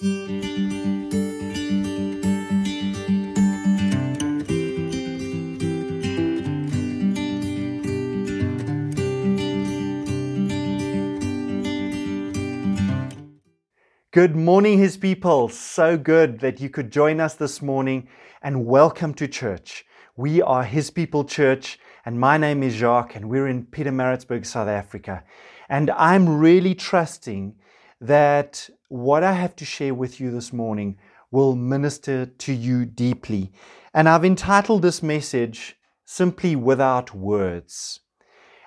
Good morning, His people. So good that you could join us this morning and welcome to church. We are His People Church, and my name is Jacques, and we're in Pietermaritzburg, South Africa. And I'm really trusting that what I have to share with you this morning will minister to you deeply. And I've entitled this message simply Without Words.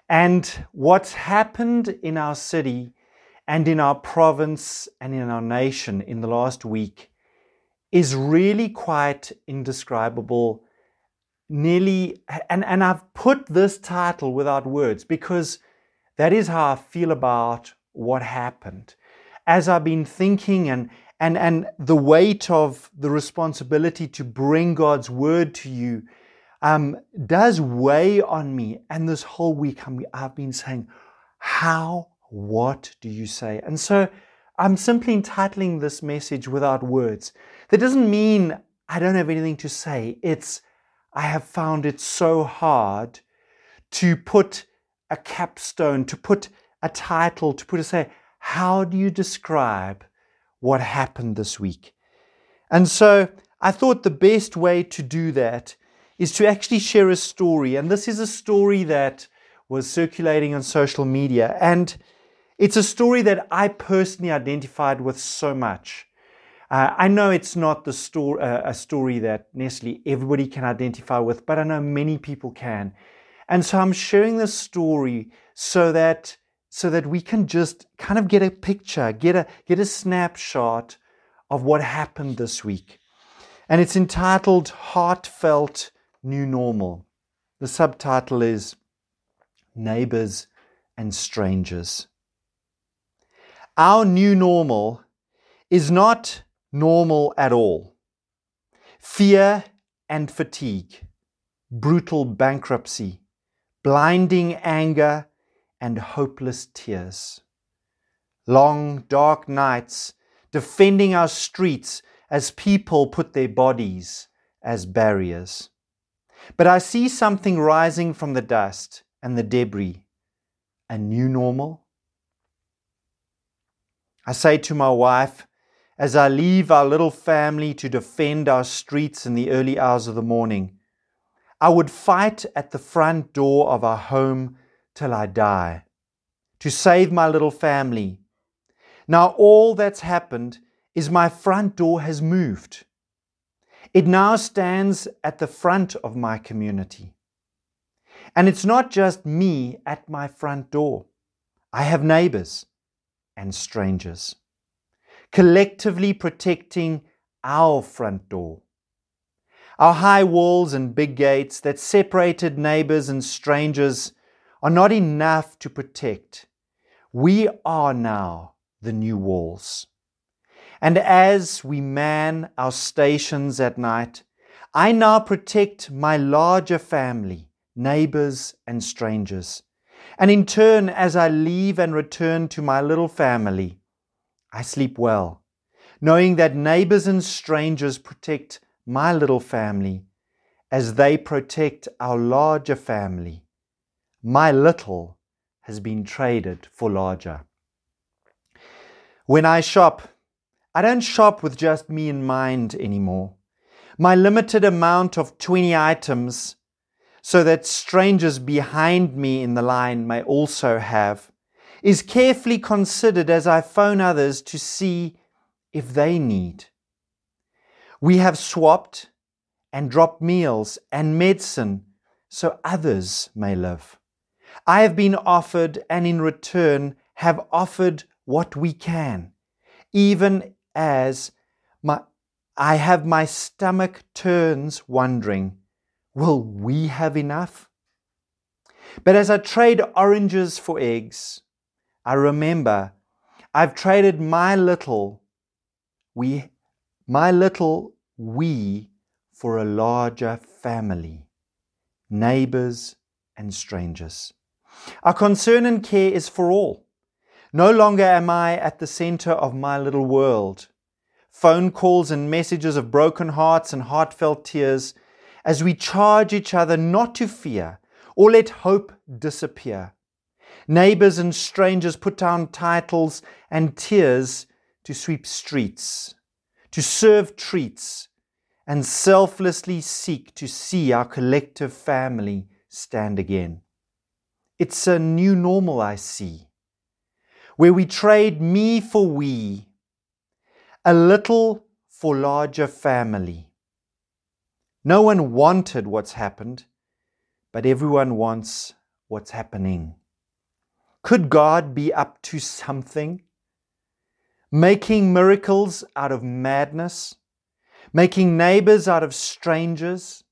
And what's happened in our city and in our province and in our nation in the last week is really quite indescribable. Nearly, and, and I've put this title without words because that is how I feel about what happened. As I've been thinking and, and, and the weight of the responsibility to bring God's word to you um, does weigh on me. And this whole week i I've been saying, how what do you say? And so I'm simply entitling this message without words. That doesn't mean I don't have anything to say. It's I have found it so hard to put a capstone, to put a title, to put a say, how do you describe what happened this week? And so I thought the best way to do that is to actually share a story. And this is a story that was circulating on social media. And it's a story that I personally identified with so much. Uh, I know it's not the sto- uh, a story that necessarily everybody can identify with, but I know many people can. And so I'm sharing this story so that so that we can just kind of get a picture, get a get a snapshot of what happened this week. And it's entitled Heartfelt New Normal. The subtitle is Neighbors and Strangers. Our new normal is not normal at all. Fear and fatigue, brutal bankruptcy, blinding anger, and hopeless tears. Long, dark nights defending our streets as people put their bodies as barriers. But I see something rising from the dust and the debris. A new normal? I say to my wife, as I leave our little family to defend our streets in the early hours of the morning, I would fight at the front door of our home till I die to save my little family. Now, all that's happened is my front door has moved. It now stands at the front of my community. And it's not just me at my front door. I have neighbors and strangers, collectively protecting our front door. Our high walls and big gates that separated neighbors and strangers are not enough to protect. We are now the new walls. And as we man our stations at night, I now protect my larger family, neighbors, and strangers. And in turn, as I leave and return to my little family, I sleep well, knowing that neighbors and strangers protect my little family as they protect our larger family. My little has been traded for larger. When I shop, I don't shop with just me in mind anymore. My limited amount of 20 items so that strangers behind me in the line may also have, is carefully considered as I phone others to see if they need. We have swapped and dropped meals and medicine so others may live. I have been offered and in return have offered what we can, even as my, I have my stomach turns wondering Will we have enough? But as I trade oranges for eggs, I remember I've traded my little we my little we for a larger family, neighbors and strangers. Our concern and care is for all. No longer am I at the center of my little world, phone calls and messages of broken hearts and heartfelt tears, as we charge each other not to fear or let hope disappear. Neighbors and strangers put down titles and tears to sweep streets, to serve treats, and selflessly seek to see our collective family stand again. It's a new normal I see, where we trade me for we, a little for larger family. No one wanted what's happened, but everyone wants what's happening. Could God be up to something? Making miracles out of madness? Making neighbors out of strangers?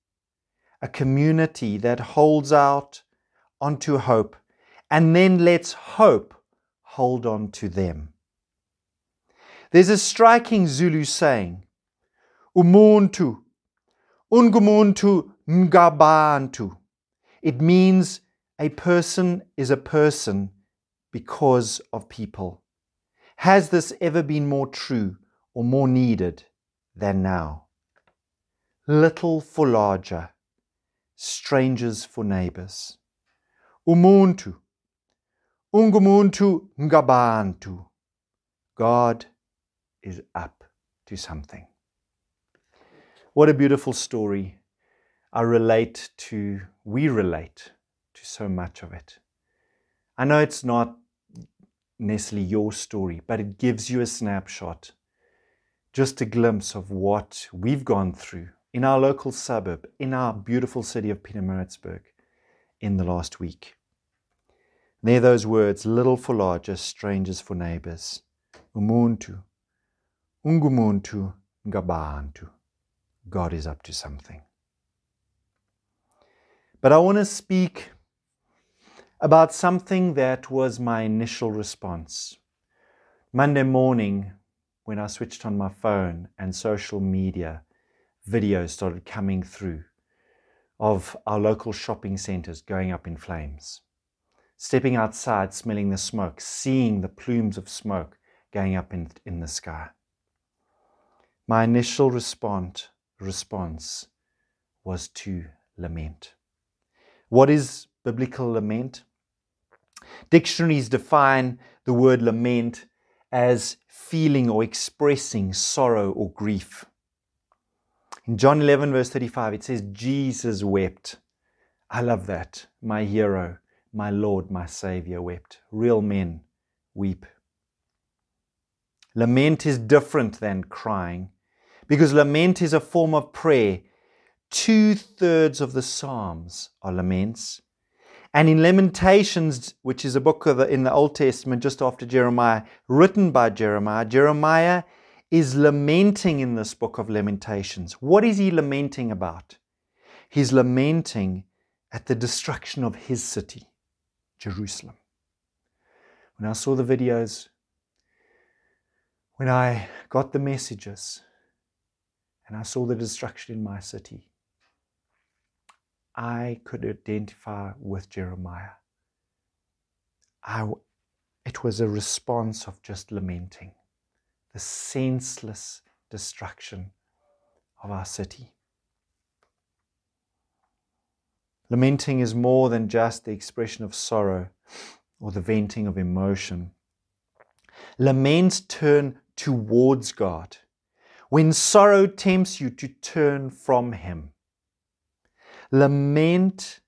A community that holds out onto hope and then lets hope hold on to them. There's a striking Zulu saying, Umuntu, ungumuntu ngabantu. It means a person is a person because of people. Has this ever been more true or more needed than now? Little for larger, strangers for neighbors. Umuntu, ungumuntu ngabantu. God is up to something. What a beautiful story. I relate to, we relate to so much of it. I know it's not necessarily your story, but it gives you a snapshot, just a glimpse of what we've gone through in our local suburb, in our beautiful city of Pietermaritzburg in the last week. There those words, little for larger, strangers for neighbors. Umuntu, ungumuntu, ngabantu. God is up to something. But I want to speak about something that was my initial response. Monday morning, when I switched on my phone and social media, videos started coming through of our local shopping centers going up in flames. Stepping outside, smelling the smoke, seeing the plumes of smoke going up in, in the sky. My initial response, response was to lament. What is biblical lament? Dictionaries define the word lament as feeling or expressing sorrow or grief. In John 11, verse 35, it says, Jesus wept. I love that. My hero, my Lord, my Savior wept. Real men weep. Lament is different than crying because lament is a form of prayer. Two thirds of the Psalms are laments. And in Lamentations, which is a book the, in the Old Testament just after Jeremiah, written by Jeremiah, Jeremiah is lamenting in this book of Lamentations. What is he lamenting about? He's lamenting at the destruction of his city, Jerusalem. When I saw the videos, when I got the messages, and I saw the destruction in my city, I could identify with Jeremiah. I, it was a response of just lamenting the senseless destruction of our city. Lamenting is more than just the expression of sorrow or the venting of emotion. Laments turn towards God. When sorrow tempts you to turn from Him, Lament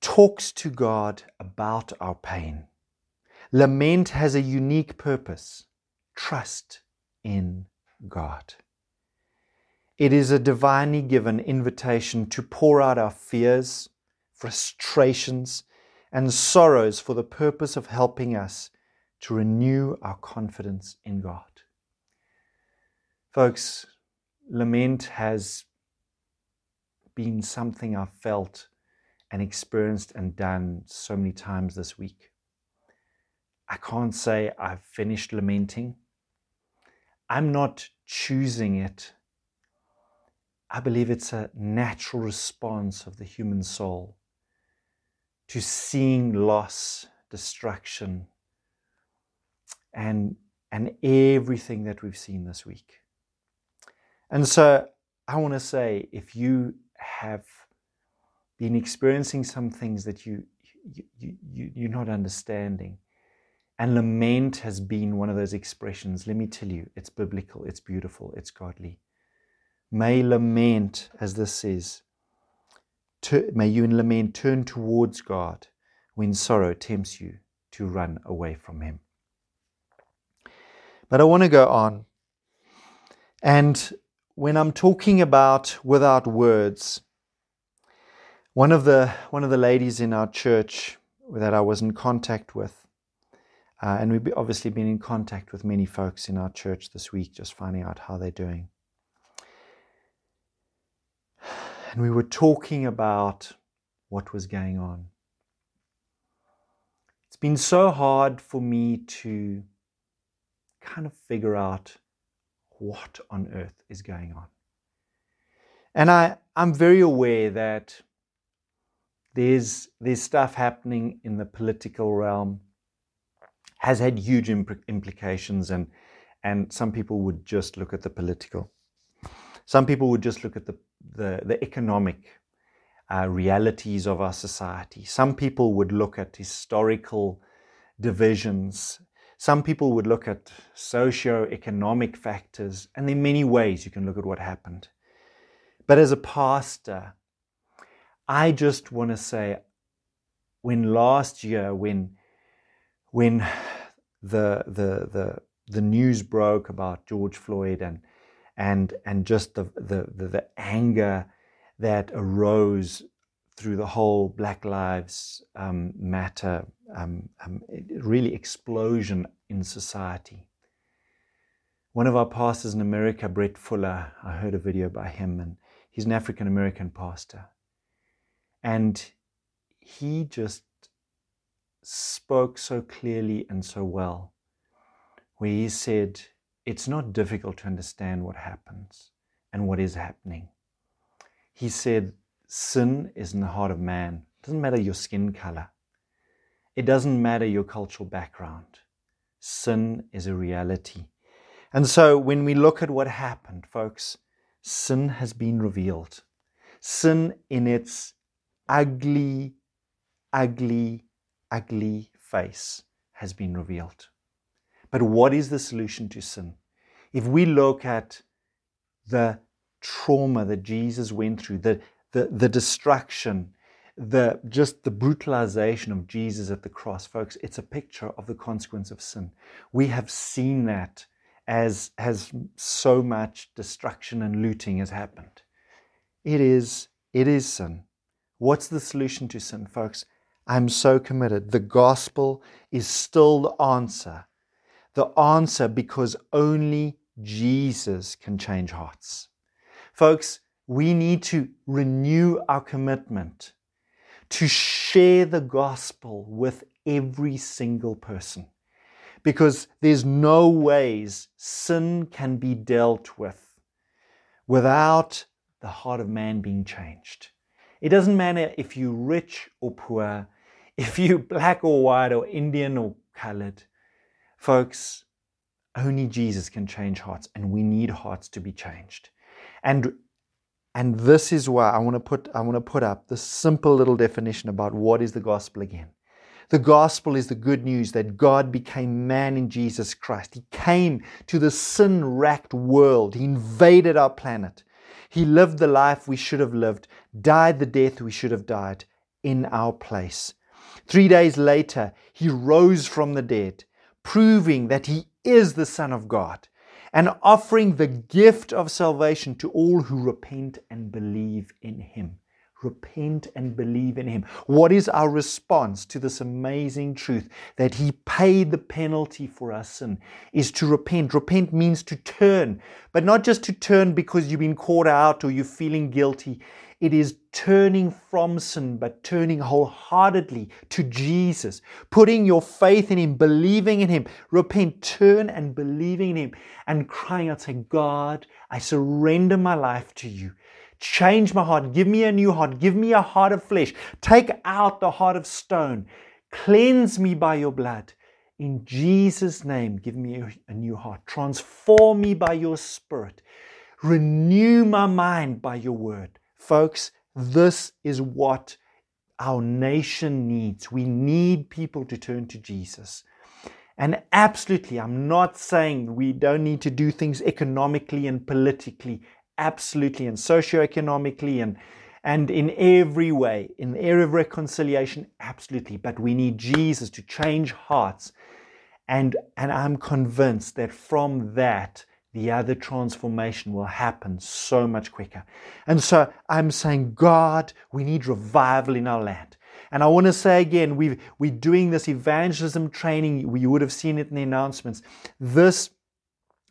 talks to God about our pain. Lament has a unique purpose trust in God. It is a divinely given invitation to pour out our fears, frustrations, and sorrows for the purpose of helping us to renew our confidence in God. Folks, lament has been something I've felt and experienced and done so many times this week. I can't say I've finished lamenting. I'm not choosing it. I believe it's a natural response of the human soul to seeing loss, destruction, and and everything that we've seen this week. And so I want to say if you have been experiencing some things that you, you, you, you're not understanding, and lament has been one of those expressions. Let me tell you, it's biblical, it's beautiful, it's godly. May lament, as this says, may you in lament turn towards God when sorrow tempts you to run away from Him. But I want to go on. And when I'm talking about without words, one of the one of the ladies in our church that I was in contact with uh, and we've obviously been in contact with many folks in our church this week, just finding out how they're doing. And we were talking about what was going on. It's been so hard for me to kind of figure out what on earth is going on. And I, I'm very aware that there's, there's stuff happening in the political realm has had huge imp- implications, and and some people would just look at the political. Some people would just look at the the, the economic uh, realities of our society. Some people would look at historical divisions. Some people would look at socio-economic factors, and there are many ways you can look at what happened. But as a pastor, I just want to say, when last year, when when the the the the news broke about George Floyd and and and just the the the, the anger that arose through the whole Black Lives um, Matter um, um, really explosion in society. One of our pastors in America, Brett Fuller, I heard a video by him, and he's an African American pastor, and he just spoke so clearly and so well, where he said, It's not difficult to understand what happens and what is happening. He said, Sin is in the heart of man. It doesn't matter your skin color, it doesn't matter your cultural background. Sin is a reality. And so when we look at what happened, folks, sin has been revealed. Sin in its ugly, ugly ugly face has been revealed. But what is the solution to sin? If we look at the trauma that Jesus went through, the, the, the destruction, the just the brutalization of Jesus at the cross, folks, it's a picture of the consequence of sin. We have seen that as, as so much destruction and looting has happened. It is, it is sin. What's the solution to sin, folks? I'm so committed. The gospel is still the answer. The answer because only Jesus can change hearts. Folks, we need to renew our commitment to share the gospel with every single person because there's no ways sin can be dealt with without the heart of man being changed. It doesn't matter if you're rich or poor, if you black or white or Indian or colored, folks, only Jesus can change hearts, and we need hearts to be changed. And and this is why I want to put I want to put up this simple little definition about what is the gospel again. The gospel is the good news that God became man in Jesus Christ. He came to the sin racked world. He invaded our planet. He lived the life we should have lived, died the death we should have died in our place. Three days later, he rose from the dead, proving that he is the Son of God and offering the gift of salvation to all who repent and believe in him. Repent and believe in him. What is our response to this amazing truth that he paid the penalty for our sin? Is to repent. Repent means to turn, but not just to turn because you've been caught out or you're feeling guilty. It is turning from sin, but turning wholeheartedly to Jesus, putting your faith in Him, believing in Him. Repent, turn and believing in Him, and crying out, saying, God, I surrender my life to you. Change my heart. Give me a new heart. Give me a heart of flesh. Take out the heart of stone. Cleanse me by your blood. In Jesus' name, give me a new heart. Transform me by your Spirit. Renew my mind by your word. Folks, this is what our nation needs. We need people to turn to Jesus. And absolutely, I'm not saying we don't need to do things economically and politically, absolutely, and socioeconomically and and in every way, in the area of reconciliation, absolutely. But we need Jesus to change hearts. And, and I'm convinced that from that, the other transformation will happen so much quicker. And so I'm saying, God, we need revival in our land. And I want to say again, we we're doing this evangelism training. You would have seen it in the announcements. This,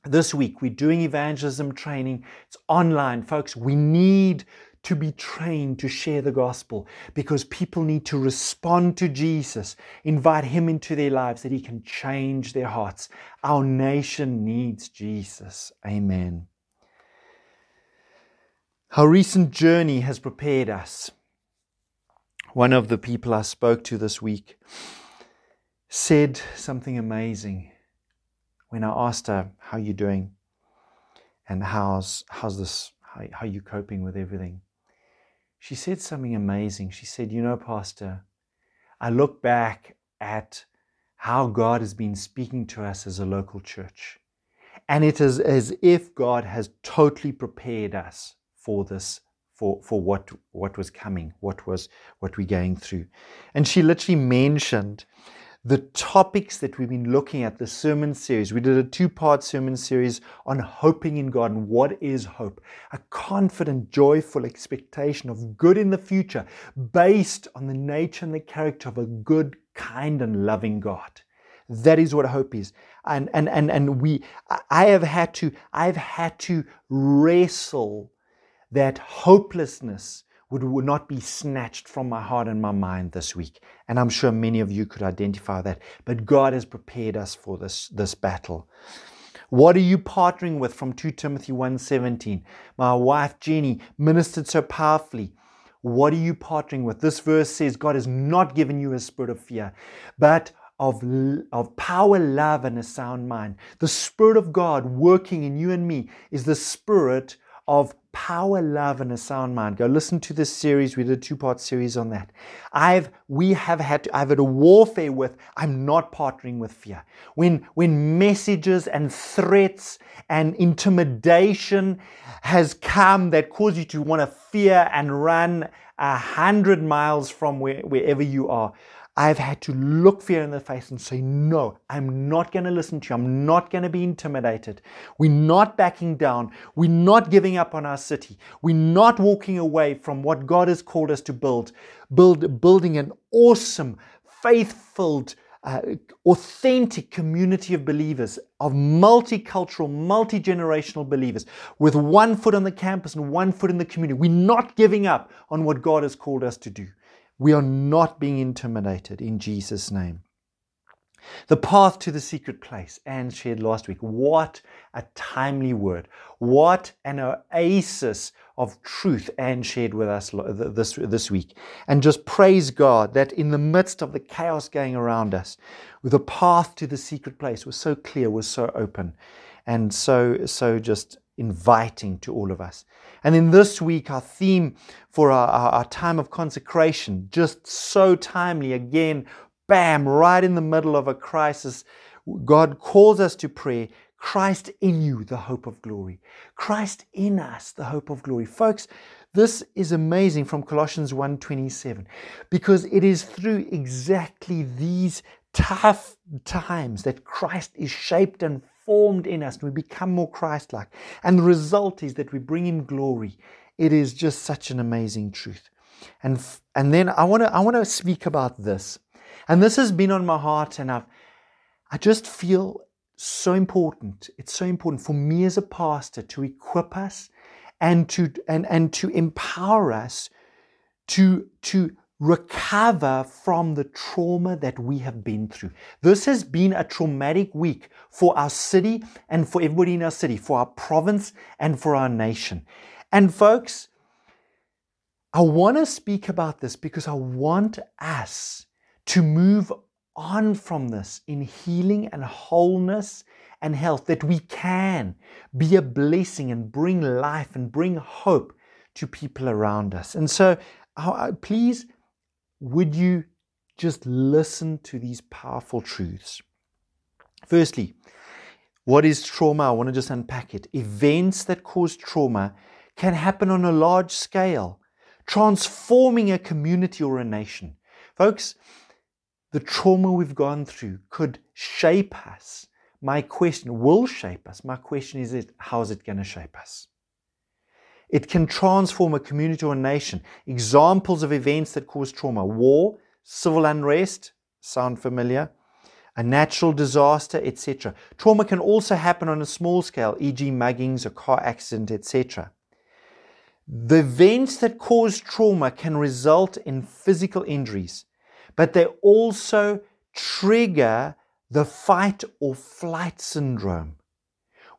this week, we're doing evangelism training. It's online, folks. We need to be trained to share the gospel because people need to respond to Jesus, invite Him into their lives that He can change their hearts. Our nation needs Jesus. Amen. Our recent journey has prepared us. One of the people I spoke to this week said something amazing when I asked her, How are you doing? And how's, how's this? How, how are you coping with everything? She said something amazing. She said, You know, Pastor, I look back at how God has been speaking to us as a local church. And it is as if God has totally prepared us for this, for, for what, what was coming, what was what we're going through. And she literally mentioned the topics that we've been looking at, the sermon series. We did a two part sermon series on hoping in God and what is hope? A confident, joyful expectation of good in the future based on the nature and the character of a good, kind, and loving God. That is what hope is. And, and, and, and we, I have had to, I've had to wrestle that hopelessness would, not be snatched from my heart and my mind this week. And I'm sure many of you could identify that. But God has prepared us for this, this battle. What are you partnering with from 2 Timothy 1:17? My wife Jenny ministered so powerfully. What are you partnering with? This verse says God has not given you a spirit of fear, but of, of power, love, and a sound mind. The Spirit of God working in you and me is the Spirit of power, love, and a sound mind. Go listen to this series. We did a two-part series on that. I've we have had to, I've had a warfare with I'm not partnering with fear. When when messages and threats and intimidation has come that cause you to want to fear and run a hundred miles from where, wherever you are. I've had to look fear in the face and say, No, I'm not going to listen to you. I'm not going to be intimidated. We're not backing down. We're not giving up on our city. We're not walking away from what God has called us to build, build building an awesome, faith-filled, uh, authentic community of believers, of multicultural, multi generational believers, with one foot on the campus and one foot in the community. We're not giving up on what God has called us to do. We are not being intimidated in Jesus' name. The path to the secret place, Anne shared last week. What a timely word. What an oasis of truth Anne shared with us this, this week. And just praise God that in the midst of the chaos going around us, the path to the secret place was so clear, was so open, and so, so just inviting to all of us. And in this week, our theme for our, our, our, time of consecration, just so timely, again, bam, right in the middle of a crisis, God calls us to prayer. Christ in you, the hope of glory. Christ in us, the hope of glory. Folks, this is amazing from Colossians 1:27 because it is through exactly these tough times that Christ is shaped and formed in us and we become more Christ like. And the result is that we bring Him glory. It is just such an amazing truth. And, and then I want to I want to speak about this. And this has been on my heart, and I've I just feel so important. It's so important for me as a pastor to equip us and to and, and to empower us to, to recover from the trauma that we have been through. This has been a traumatic week for our city and for everybody in our city, for our province and for our nation. And folks, I want to speak about this because I want us to move on from this in healing and wholeness and health, that we can be a blessing and bring life and bring hope to people around us. And so, please, would you just listen to these powerful truths? Firstly, what is trauma? I want to just unpack it. Events that cause trauma can happen on a large scale, transforming a community or a nation. Folks, the trauma we've gone through could shape us. My question will shape us. My question is, how is it going to shape us? It can transform a community or a nation. Examples of events that cause trauma war, civil unrest, sound familiar? A natural disaster, etc. Trauma can also happen on a small scale, e.g., muggings, a car accident, etc. The events that cause trauma can result in physical injuries, but they also trigger the fight or flight syndrome,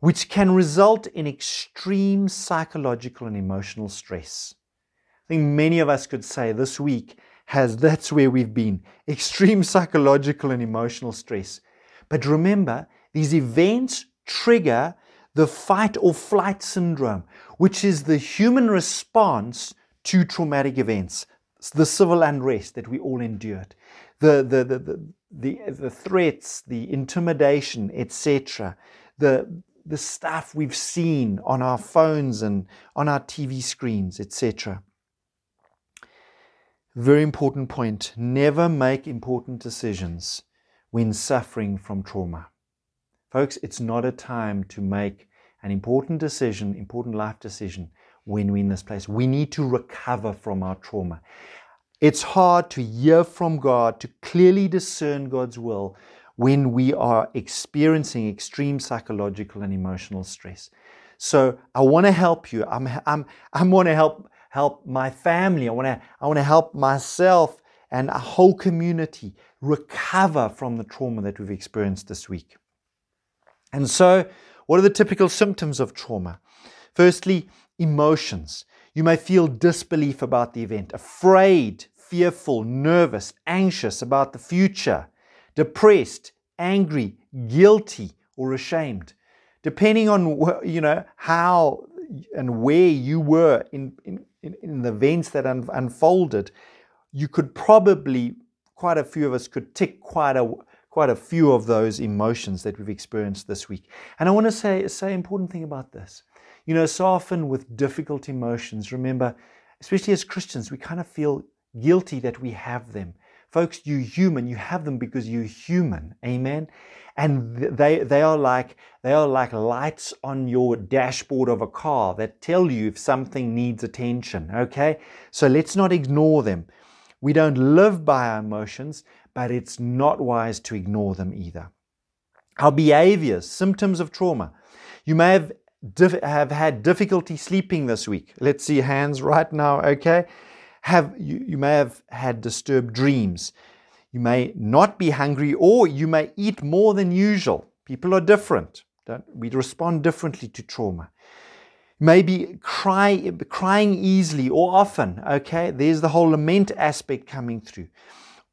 which can result in extreme psychological and emotional stress. I think many of us could say this week has that's where we've been extreme psychological and emotional stress. But remember, these events trigger the fight or flight syndrome, which is the human response to traumatic events, it's the civil unrest that we all endured, the, the, the, the, the, the threats, the intimidation, etc., the, the stuff we've seen on our phones and on our TV screens, etc. Very important point never make important decisions when suffering from trauma. Folks, it's not a time to make an important decision, important life decision when we're in this place. We need to recover from our trauma. It's hard to hear from God, to clearly discern God's will when we are experiencing extreme psychological and emotional stress. So I want to help you. I'm, I'm, I want to help help my family. I want to I want to help myself and a whole community recover from the trauma that we've experienced this week. And so, what are the typical symptoms of trauma? Firstly, emotions. You may feel disbelief about the event, afraid, fearful, nervous, anxious about the future, depressed, angry, guilty, or ashamed. Depending on you know how and where you were in, in, in the events that un- unfolded, you could probably quite a few of us could tick quite a quite a few of those emotions that we've experienced this week. And I want to say say important thing about this. You know, so often with difficult emotions, remember, especially as Christians, we kind of feel guilty that we have them. Folks, you're human. You have them because you're human. Amen. And they, they are like they are like lights on your dashboard of a car that tell you if something needs attention. Okay? So let's not ignore them. We don't live by our emotions, but it's not wise to ignore them either. Our behaviors, symptoms of trauma. You may have, have had difficulty sleeping this week. Let's see hands right now, okay? Have you, you may have had disturbed dreams. You may not be hungry, or you may eat more than usual. People are different. we respond differently to trauma. Maybe cry, crying easily or often. Okay, there's the whole lament aspect coming through.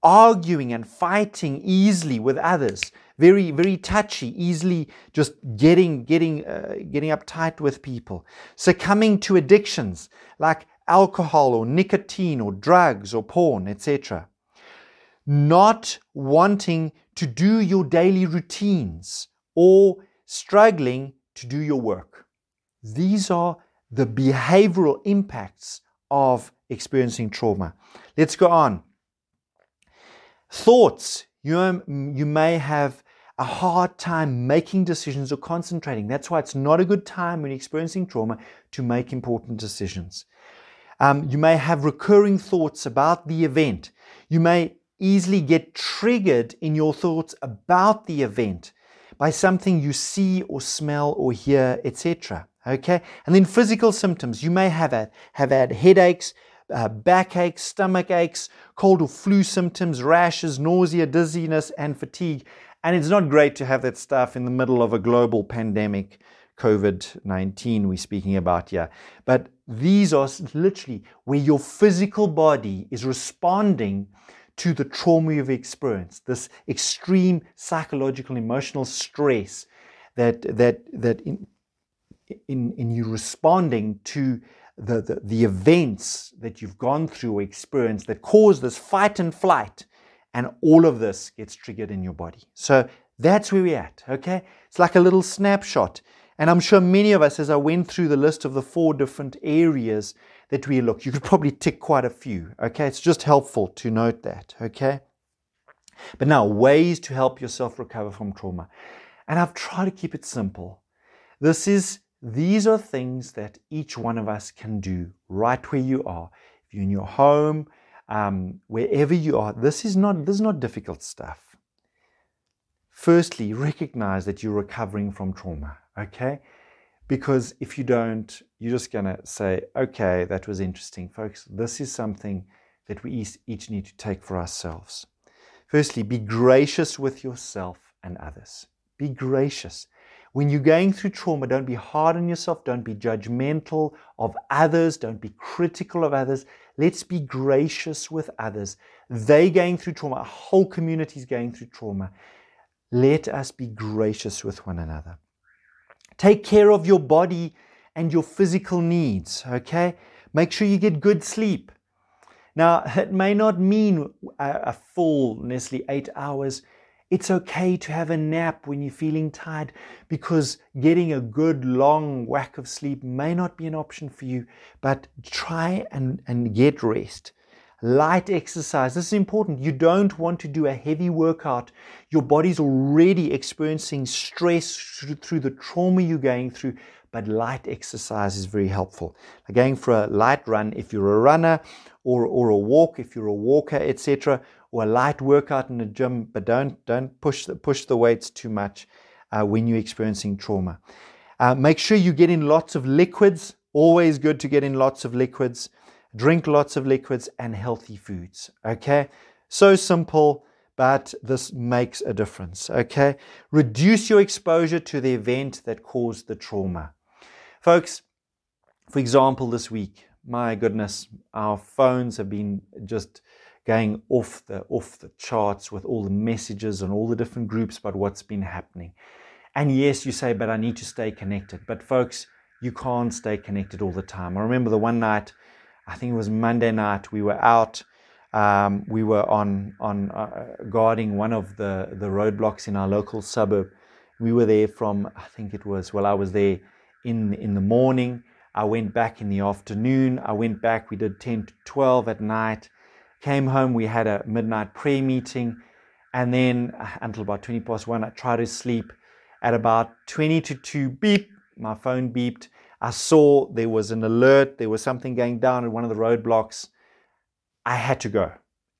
Arguing and fighting easily with others, very very touchy, easily just getting getting uh, getting uptight with people. Succumbing to addictions like alcohol or nicotine or drugs or porn, etc. Not wanting to do your daily routines or struggling to do your work. These are the behavioral impacts of experiencing trauma. Let's go on. Thoughts. You, um, you may have a hard time making decisions or concentrating. That's why it's not a good time when experiencing trauma to make important decisions. Um, you may have recurring thoughts about the event. You may easily get triggered in your thoughts about the event by something you see or smell or hear, etc. Okay, and then physical symptoms. You may have have had headaches, uh, backaches, stomach aches, cold or flu symptoms, rashes, nausea, dizziness, and fatigue. And it's not great to have that stuff in the middle of a global pandemic, COVID 19, we're speaking about here. But these are literally where your physical body is responding to the trauma you've experienced, this extreme psychological, emotional stress that, that, that in, in, in you responding to the, the, the events that you've gone through or experienced that cause this fight and flight, and all of this gets triggered in your body. So that's where we're at, okay? It's like a little snapshot. And I'm sure many of us, as I went through the list of the four different areas that we look, you could probably tick quite a few, okay? It's just helpful to note that, okay? But now, ways to help yourself recover from trauma. And I've tried to keep it simple. This is these are things that each one of us can do right where you are. If you're in your home, um, wherever you are, this is not this is not difficult stuff. Firstly, recognize that you're recovering from trauma. Okay, because if you don't, you're just gonna say, "Okay, that was interesting, folks. This is something that we each need to take for ourselves." Firstly, be gracious with yourself and others. Be gracious. When you're going through trauma, don't be hard on yourself. Don't be judgmental of others. Don't be critical of others. Let's be gracious with others. They're going through trauma. A whole community is going through trauma. Let us be gracious with one another. Take care of your body and your physical needs, okay? Make sure you get good sleep. Now, it may not mean a, full, necessarily eight hours. It's okay to have a nap when you're feeling tired because getting a good long whack of sleep may not be an option for you, but try and, and get rest. Light exercise. This is important. You don't want to do a heavy workout. Your body's already experiencing stress through the trauma you're going through, but light exercise is very helpful. Going for a light run if you're a runner, or, or a walk if you're a walker, etc or a light workout in the gym, but don't don't push the, push the weights too much uh, when you're experiencing trauma. Uh, make sure you get in lots of liquids. Always good to get in lots of liquids. Drink lots of liquids and healthy foods. Okay, so simple, but this makes a difference. Okay, reduce your exposure to the event that caused the trauma, folks. For example, this week, my goodness, our phones have been just going off the off the charts with all the messages and all the different groups about what's been happening. And yes, you say, but I need to stay connected. But folks, you can't stay connected all the time. I remember the one night, I think it was Monday night, we were out. Um, we were on on uh, guarding one of the the roadblocks in our local suburb. We were there from I think it was well I was there in in the morning. I went back in the afternoon. I went back. We did ten to twelve at night. Came home, we had a midnight prayer meeting, and then uh, until about 20 past one, I tried to sleep. At about 20 to 2, beep, my phone beeped. I saw there was an alert, there was something going down at one of the roadblocks. I had to go.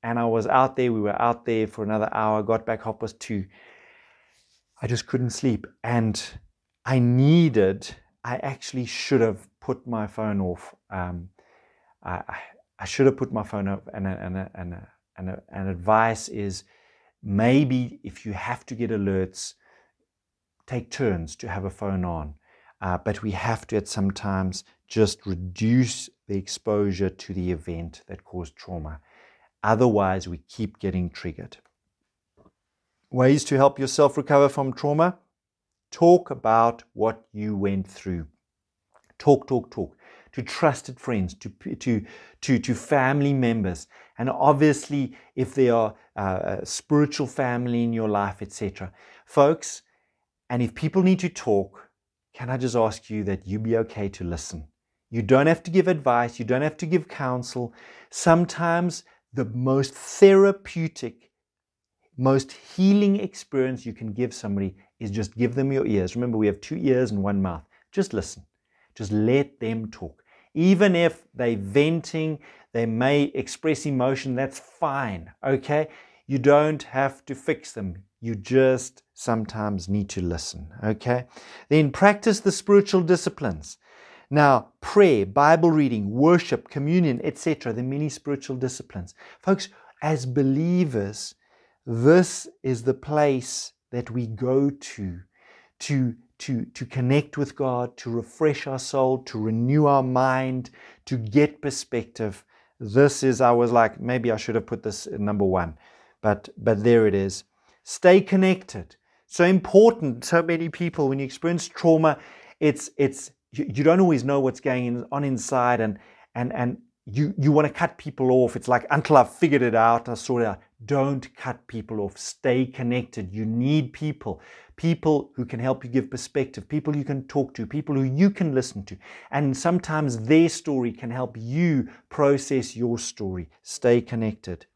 And I was out there, we were out there for another hour, got back half past two. I just couldn't sleep. And I needed, I actually should have put my phone off. Um, I, I should have put my phone up. And, and, and, and, and advice is maybe if you have to get alerts, take turns to have a phone on. Uh, but we have to at some times just reduce the exposure to the event that caused trauma. Otherwise, we keep getting triggered. Ways to help yourself recover from trauma talk about what you went through. Talk, talk, talk to trusted friends, to, to, to, to family members, and obviously if there are uh, a spiritual family in your life, etc. Folks, and if people need to talk, can I just ask you that you be okay to listen? You don't have to give advice, you don't have to give counsel. Sometimes the most therapeutic, most healing experience you can give somebody is just give them your ears. Remember, we have two ears and one mouth. Just listen. Just let them talk. Even if they're venting, they may express emotion, that's fine, okay? You don't have to fix them. You just sometimes need to listen, okay? Then practice the spiritual disciplines. Now, prayer, Bible reading, worship, communion, etc., the many spiritual disciplines. Folks, as believers, this is the place that we go to to to, to connect with God, to refresh our soul, to renew our mind, to get perspective. this is, I was like, maybe I should have put this number one, but, but there it is. Stay connected. So important. So many people, when you experience trauma, it's, it's, you, you don't always know what's going on inside and, and, and you, you want to cut people off. It's like, until I've figured it out, I sort out. Don't cut people off. Stay connected. You need people. People who can help you give perspective, people you can talk to, people who you can listen to. And sometimes their story can help you process your story. Stay connected.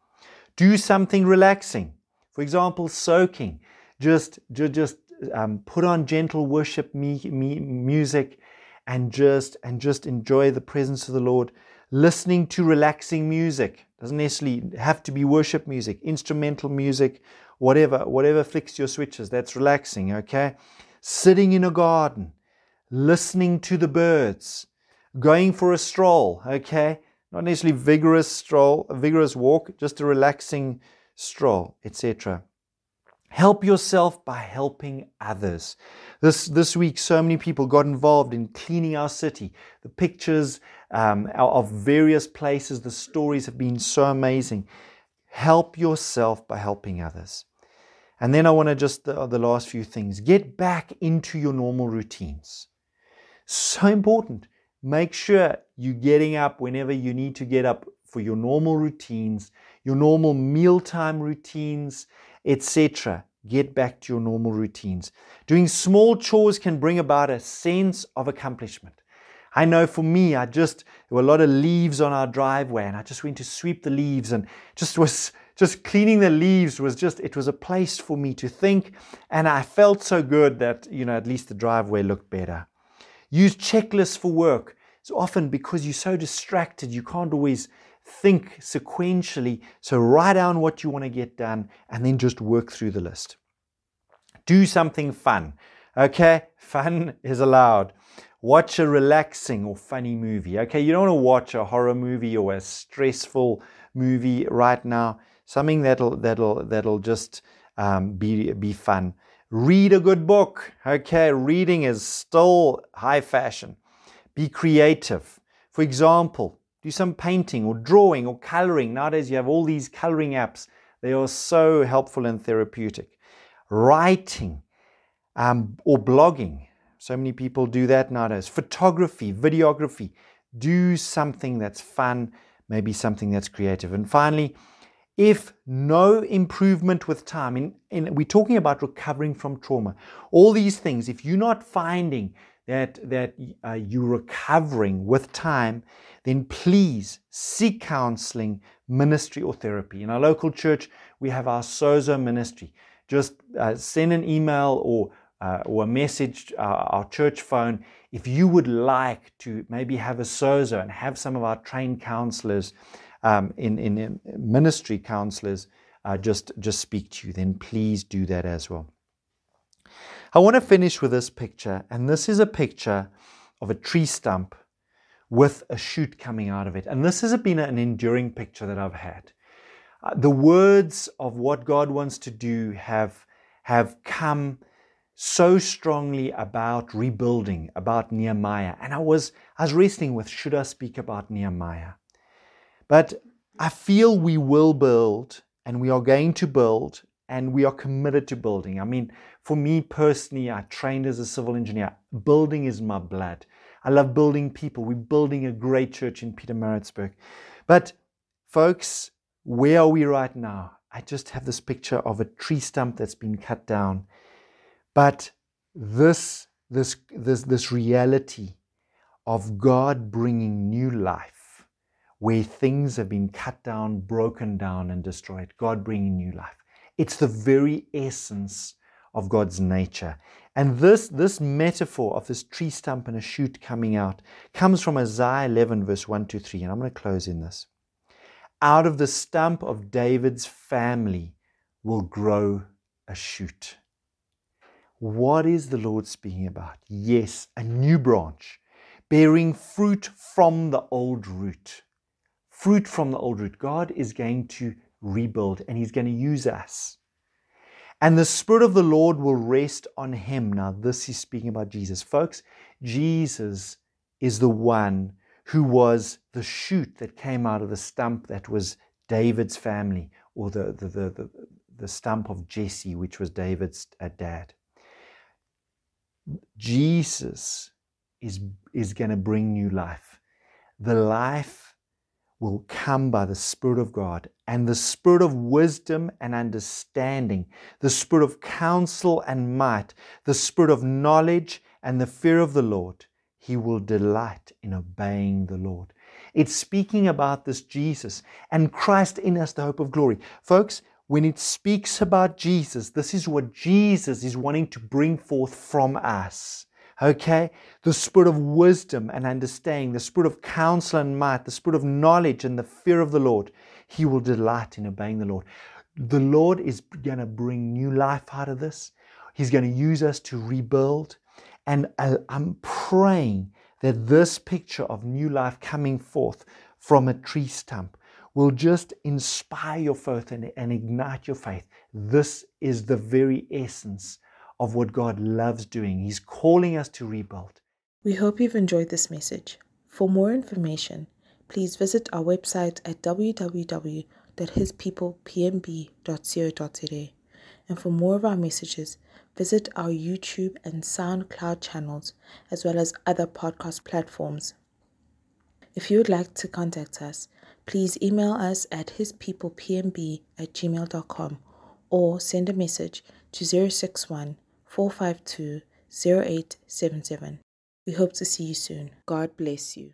Do something relaxing. For example, soaking. Just, just, just um, put on gentle worship me, me, music and just, and just enjoy the presence of the Lord listening to relaxing music. Doesn't necessarily have to be worship music, instrumental music, whatever, whatever flicks your switches, that's relaxing, okay? Sitting in a garden, listening to the birds, going for a stroll, okay? Not necessarily vigorous stroll, a vigorous walk, just a relaxing stroll, etc. Help yourself by helping others. This, this week, so many people got involved in cleaning our city. The pictures um, of various places, the stories have been so amazing. Help yourself by helping others. And then I want to just, the, the last few things, get back into your normal routines. So important. Make sure you're getting up whenever you need to get up for your normal routines, your normal mealtime routines, etc. Get back to your normal routines. Doing small chores can bring about a sense of accomplishment. I know for me, I just, there were a lot of leaves on our driveway and I just went to sweep the leaves and just was, just cleaning the leaves was just, it was a place for me to think. And I felt so good that, you know, at least the driveway looked better. Use checklists for work. It's often because you're so distracted, you can't always think sequentially. So write down what you want to get done and then just work through the list. Do something fun. Okay, fun is allowed. Watch a relaxing or funny movie. Okay, you don't want to watch a horror movie or a stressful movie right now. Something that'll that'll that'll just um, be be fun. Read a good book. Okay, reading is still high fashion. Be creative. For example, do some painting or drawing or coloring. Nowadays, you have all these coloring apps. They are so helpful and therapeutic. Writing um, or blogging. So many people do that nowadays. Photography, videography. Do something that's fun, maybe something that's creative. And finally, if no improvement with time, in, we're talking about recovering from trauma, all these things, if you're not finding that, that uh, you're recovering with time, then please seek counseling, ministry, or therapy. In our local church, we have our Sozo ministry. Just uh, send an email or, uh, or a message, uh, our church phone, if you would like to maybe have a Sozo and have some of our trained counselors um, in, in, in, ministry counselors uh, just, just speak to you, then please do that as well. I want to finish with this picture, and this is a picture of a tree stump with a shoot coming out of it. And this has been an enduring picture that I've had. Uh, the words of what God wants to do have, have come so strongly about rebuilding, about Nehemiah. And I was, I was wrestling with should I speak about Nehemiah? But I feel we will build and we are going to build and we are committed to building. I mean, for me personally, I trained as a civil engineer. Building is my blood. I love building people. We're building a great church in Peter Pietermaritzburg. But, folks, where are we right now? I just have this picture of a tree stump that's been cut down. But this, this, this, this reality of God bringing new life, where things have been cut down, broken down, and destroyed, God bringing new life. It's the very essence of God's nature. And this, this metaphor of this tree stump and a shoot coming out comes from Isaiah 11, verse 1 to 3. And I'm going to close in this. Out of the stump of David's family will grow a shoot. What is the Lord speaking about? Yes, a new branch bearing fruit from the old root. Fruit from the old root. God is going to rebuild and He's going to use us. And the Spirit of the Lord will rest on him. Now, this is speaking about Jesus. Folks, Jesus is the one who was the shoot that came out of the stump that was David's family, or the, the, the, the, the stump of Jesse, which was David's uh, dad. Jesus is, is going to bring new life. The life will come by the Spirit of God and the Spirit of wisdom and understanding, the Spirit of counsel and might, the Spirit of knowledge and the fear of the Lord. He will delight in obeying the Lord. It's speaking about this Jesus and Christ in us, the hope of glory. Folks, when it speaks about Jesus, this is what Jesus is wanting to bring forth from us. Okay? The spirit of wisdom and understanding, the spirit of counsel and might, the spirit of knowledge and the fear of the Lord. He will delight in obeying the Lord. The Lord is going to bring new life out of this. He's going to use us to rebuild. And uh, I'm praying that this picture of new life coming forth from a tree stump will just inspire your faith and, and ignite your faith. This is the very essence of what God loves doing. He's calling us to rebuild. We hope you've enjoyed this message. For more information, please visit our website at www.hispeoplepmb.co.za. And for more of our messages, visit our YouTube and SoundCloud channels, as well as other podcast platforms. If you would like to contact us, please email us at hispeoplepmb at gmail.com or send a message to 061 452 0877. We hope to see you soon. God bless you.